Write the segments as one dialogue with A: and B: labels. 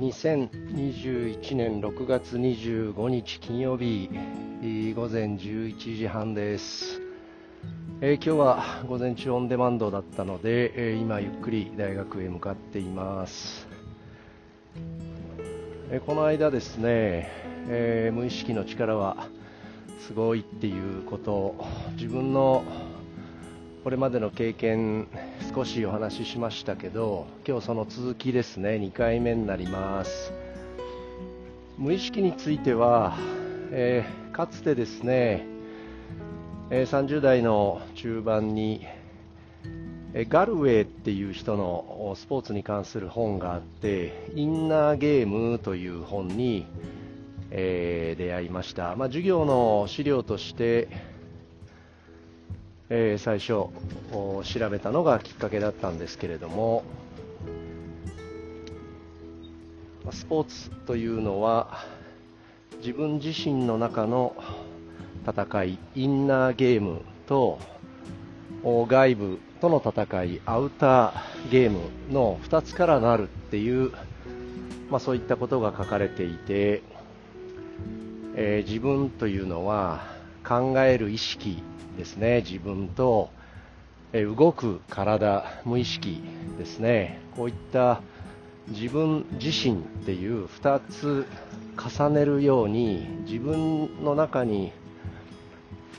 A: 2021年6月25日金曜日午前11時半です、えー、今日は午前中オンデマンドだったので、えー、今ゆっくり大学へ向かっています、えー、この間ですね、え無意識の力はすごいっていうことを自分のこれまでの経験少しお話ししましたけど今日その続きですね。2回目になります。無意識については、えー、かつてですね、えー、30代の中盤にえガルウェイっていう人のスポーツに関する本があってインナーゲームという本に、えー、出会いました、まあ、授業の資料としてえー、最初調べたのがきっかけだったんですけれどもスポーツというのは自分自身の中の戦いインナーゲームと外部との戦いアウターゲームの2つからなるっていう、まあ、そういったことが書かれていて、えー、自分というのは考える意識ですね。自分と動く体無意識ですね。こういった自分自身っていう2つ重ねるように自分の中に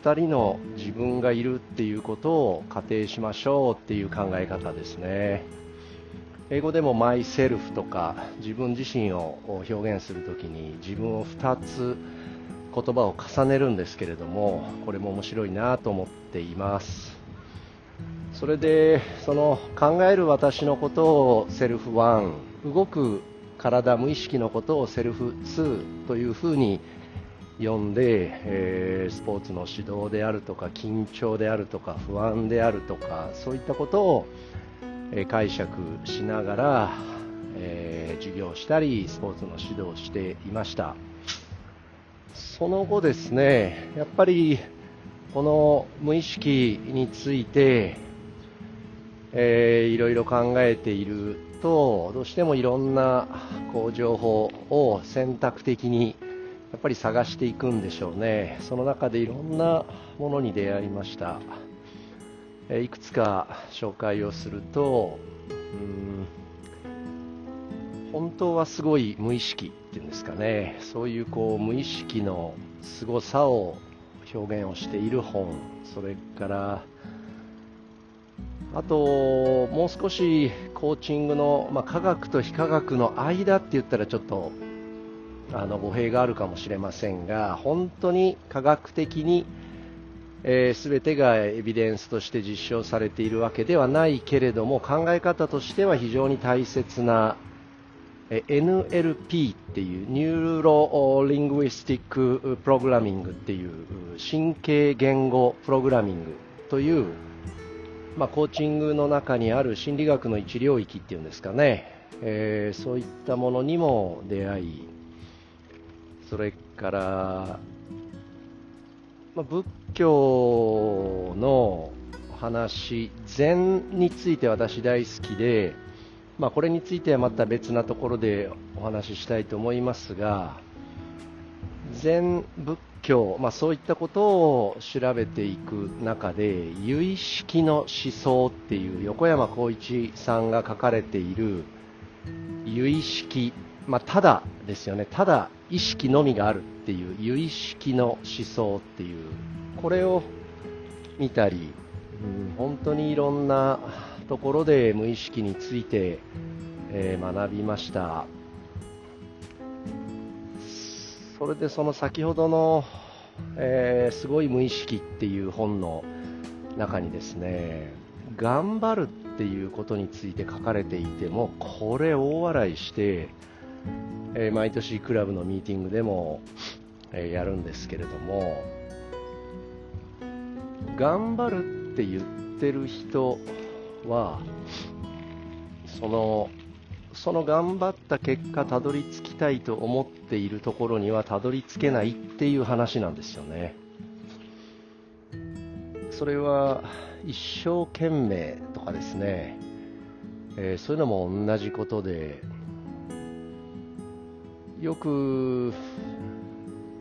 A: 2人の自分がいるっていうことを仮定しましょうっていう考え方ですね。英語でもマイセルフとか自分自身を表現するときに自分を2つ言葉を重ねるんですけれどもこれも面白いなと思っていますそれでその考える私のことをセルフ1動く体無意識のことをセルフ2というふうに呼んで、えー、スポーツの指導であるとか緊張であるとか不安であるとかそういったことを、えー、解釈しながら、えー、授業したりスポーツの指導をしていました。その後ですね、やっぱりこの無意識について、えー、いろいろ考えていると、どうしてもいろんなこう情報を選択的にやっぱり探していくんでしょうね。その中でいろんなものに出会いました。えー、いくつか紹介をすると、うん本当はすごい無意識っていうんですかね。そういうこう無意識の凄さを表現をしている本。それからあともう少しコーチングの、まあ、科学と非科学の間って言ったらちょっとあの語弊があるかもしれませんが本当に科学的に、えー、全てがエビデンスとして実証されているわけではないけれども考え方としては非常に大切な NLP っていう Neuro-Linguistic Programming っていう神経言語プログラミングという、まあ、コーチングの中にある心理学の一領域っていうんですかね、えー、そういったものにも出会いそれから、まあ、仏教の話禅について私大好きでまあ、これについてはまた別なところでお話ししたいと思いますが禅仏教、まあ、そういったことを調べていく中で有意識の思想っていう横山光一さんが書かれている有意識、まあ、ただですよね。ただ意識のみがあるっていう有意識の思想っていうこれを見たり、うん、本当にいろんなところで無意識について、えー、学びました。それでその先ほどの、えー、すごい無意識っていう本の中にですね頑張るっていうことについて書かれていてもこれ大笑いして、えー、毎年クラブのミーティングでも、え、やるんですけれども頑張るって言ってる人はそのその頑張った結果たどり着きたいと思っているところにはたどり着けないっていう話なんですよね。それは一生懸命とかですね、えー、そういうのも同じことでよく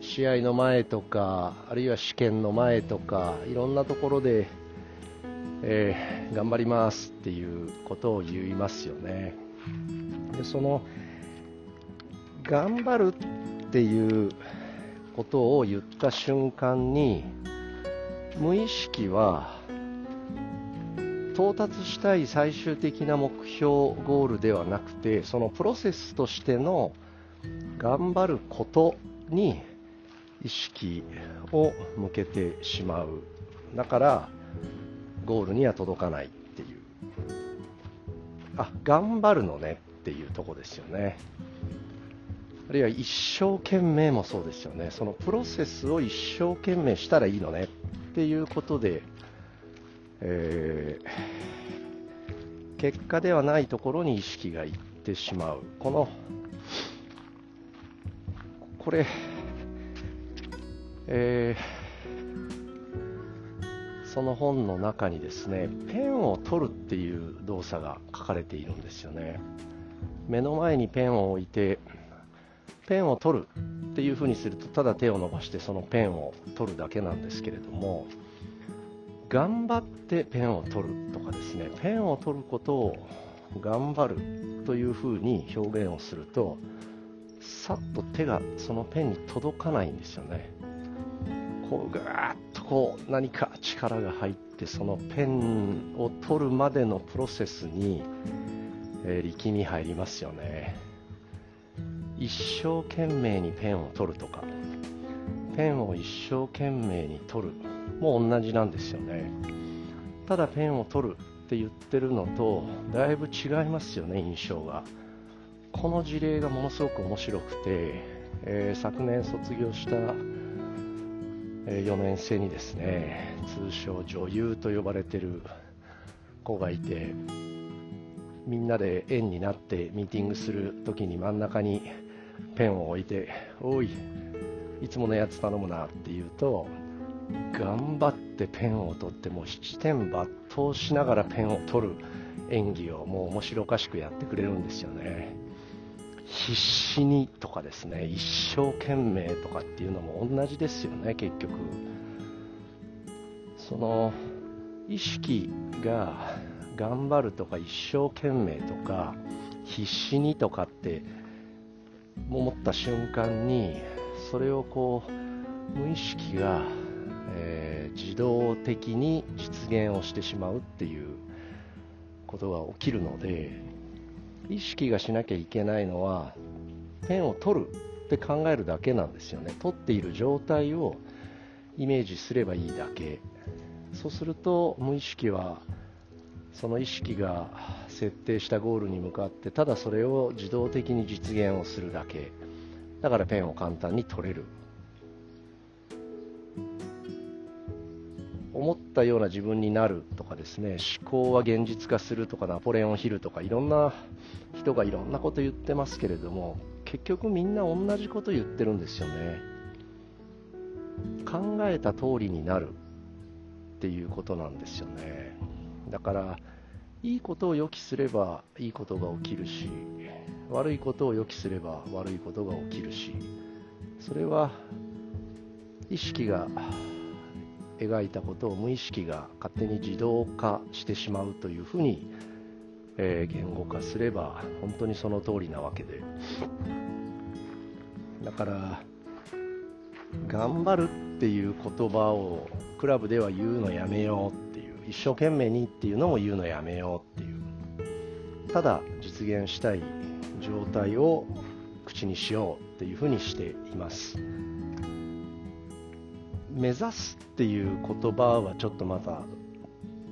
A: 試合の前とかあるいは試験の前とかいろんなところで、えー、頑張りますっていうことを言いますよね。でその頑張るっていうことを言った瞬間に無意識は到達したい最終的な目標ゴールではなくてそのプロセスとしての頑張ることに意識を向けてしまう。だからゴールには届かないっていう。あ頑張るのねっていうとこですよね。あるいは一生懸命もそうですよね。そのプロセスを一生懸命したらいいのねっていうことでえー、結果ではないところに意識がいってしまう。このこれ、えー、その本の中にですねペンを取るっていう動作が書かれているんですよね。目の前にペンを置いてペンを取るっていうふうにするとただ手を伸ばしてそのペンを取るだけなんですけれども頑張ってペンを取るとかですねペンを取ることを頑張るというふうに表現をするとさっと手がそのペンに届かないんですよね。こうぐーっこう何か力が入ってそのペンを取るまでのプロセスに、えー、力み入りますよね。一生懸命にペンを取るとかペンを一生懸命に取るも同じなんですよね。ただペンを取るって言ってるのとだいぶ違いますよね印象が。この事例がものすごく面白くて、えー、昨年卒業した、4年生にですね通称女優と呼ばれてる子がいてみんなで円になってミーティングする時に真ん中にペンを置いて「おいいつものやつ頼むな」って言うと頑張ってペンを取ってもう7点抜刀しながらペンを取る演技をもう面白おかしくやってくれるんですよね。必死にとかですね一生懸命とかっていうのも同じですよね結局。その意識が頑張るとか一生懸命とか必死にとかって思った瞬間にそれをこう無意識がえー、自動的に実現をしてしまうっていうことが起きるので意識がしなきゃいけないのはペンを取るって考えるだけなんですよね。取っている状態をイメージすればいいだけ。そうすると無意識はその意識が設定したゴールに向かってただそれを自動的に実現をするだけ。だからペンを簡単に取れる。思ったような自分になるとかですね思考は現実化するとかナポレオンヒルとかいろんな人がいろんなこと言ってますけれども結局みんな同じこと言ってるんですよね。考えた通りになるっていうことなんですよね。だからいいことを予期すればいいことが起きるし悪いことを予期すれば悪いことが起きるしそれは意識が描いたことを無意識が勝手に自動化してしまうというふうに、えー、言語化すれば本当にその通りなわけでだから頑張るっていう言葉をクラブでは言うのやめようっていう一生懸命にっていうのも言うのやめようっていうただ実現したい状態を口にしようっていうふうにしています。目指すっていう言葉はちょっとまた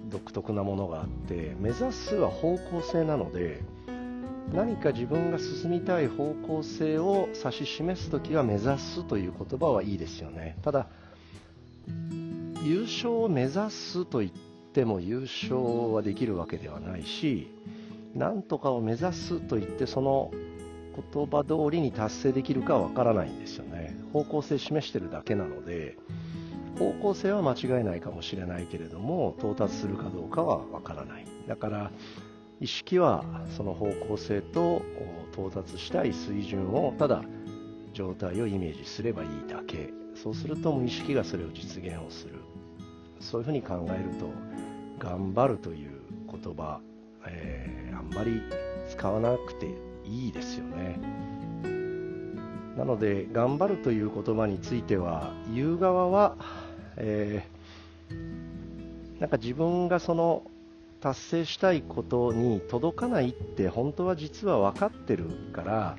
A: 独特なものがあって目指すは方向性なので何か自分が進みたい方向性を指し示す時は目指すという言葉はいいですよね。ただ優勝を目指すと言っても優勝はできるわけではないし何とかを目指すと言ってその言葉通りに達成できるかわからないんですよね。方向性示してるだけなので方向性は間違いないかもしれないけれども到達するかどうかはわからない。だから意識はその方向性と到達したい水準をただ状態をイメージすればいいだけ。そうすると無意識がそれを実現をする。そういうふうに考えると頑張るという言葉、えー、あんまり使わなくていいですよね。なので頑張るという言葉については言う側は、えー、なんか自分がその達成したいことに届かないって本当は実は分かってるから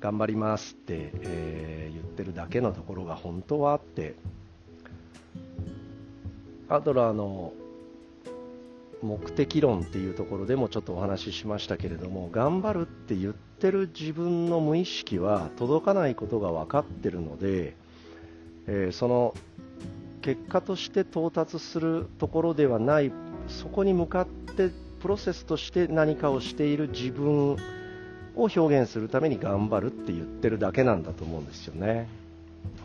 A: 頑張りますって、えー、言ってるだけのところが本当はあってアドラーの目的論っていうところでもちょっとお話ししましたけれども頑張るって言ってる自分の無意識は届かないことが分かってるので、えー、その結果として到達するところではない。そこに向かってプロセスとして何かをしている自分を表現するために頑張るって言ってるだけなんだと思うんですよね。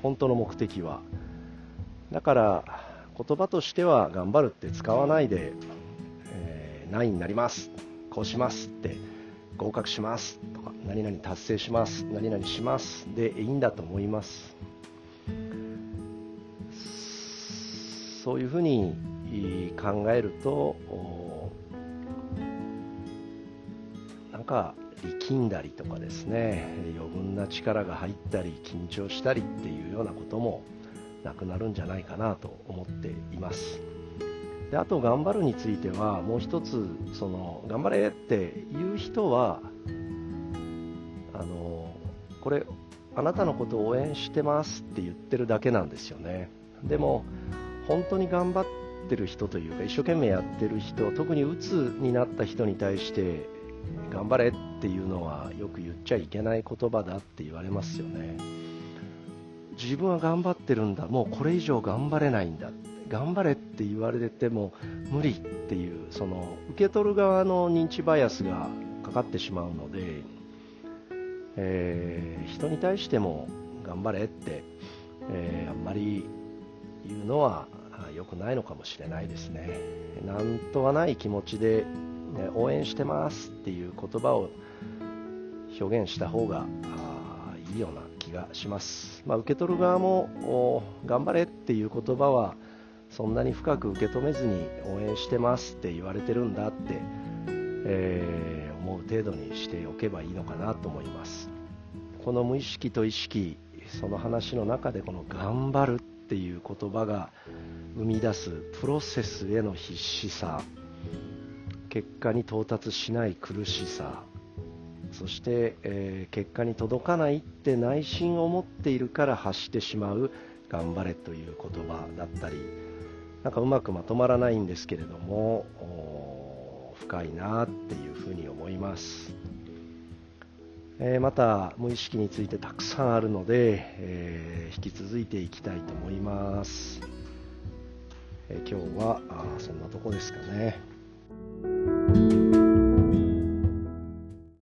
A: 本当の目的は。だから言葉としては頑張るって使わないで、えー、何位になります。こうしますって合格しますとか何々達成します何々しますでいいんだと思います。そういうふうに考えるとなんか力んだりとかですね余分な力が入ったり緊張したりっていうようなこともなくなるんじゃないかなと思っています。であと頑張るについてはもう一つその頑張れっていう人はあのこれあなたのことを応援してますって言ってるだけなんですよね。でも本当に頑張ってる人というか一生懸命やってる人特に鬱になった人に対して頑張れっていうのはよく言っちゃいけない言葉だって言われますよね。自分は頑張ってるんだもうこれ以上頑張れないんだ頑張れって言われても無理っていうその受け取る側の認知バイアスがかかってしまうので、えー、人に対しても頑張れって、えー、あんまり言うのは良くないのかもしれないですね。なんとはない気持ちで、ね、応援してますっていう言葉を表現した方がいいような気がします。まあ、受け取る側も頑張れっていう言葉はそんなに深く受け止めずに応援してますって言われてるんだって、えー、思う程度にしておけばいいのかなと思います。この無意識と意識その話の中でこの頑張るっていう言葉が生み出すプロセスへの必死さ結果に到達しない苦しさそして、えー、結果に届かないって内心を持っているから発してしまう頑張れという言葉だったりなんかうまくまとまらないんですけれども深いなっていうふうに思います、えー、また無意識についてたくさんあるので、えー、引き続いていきたいと思いますえ今日はあそんなとこですかね。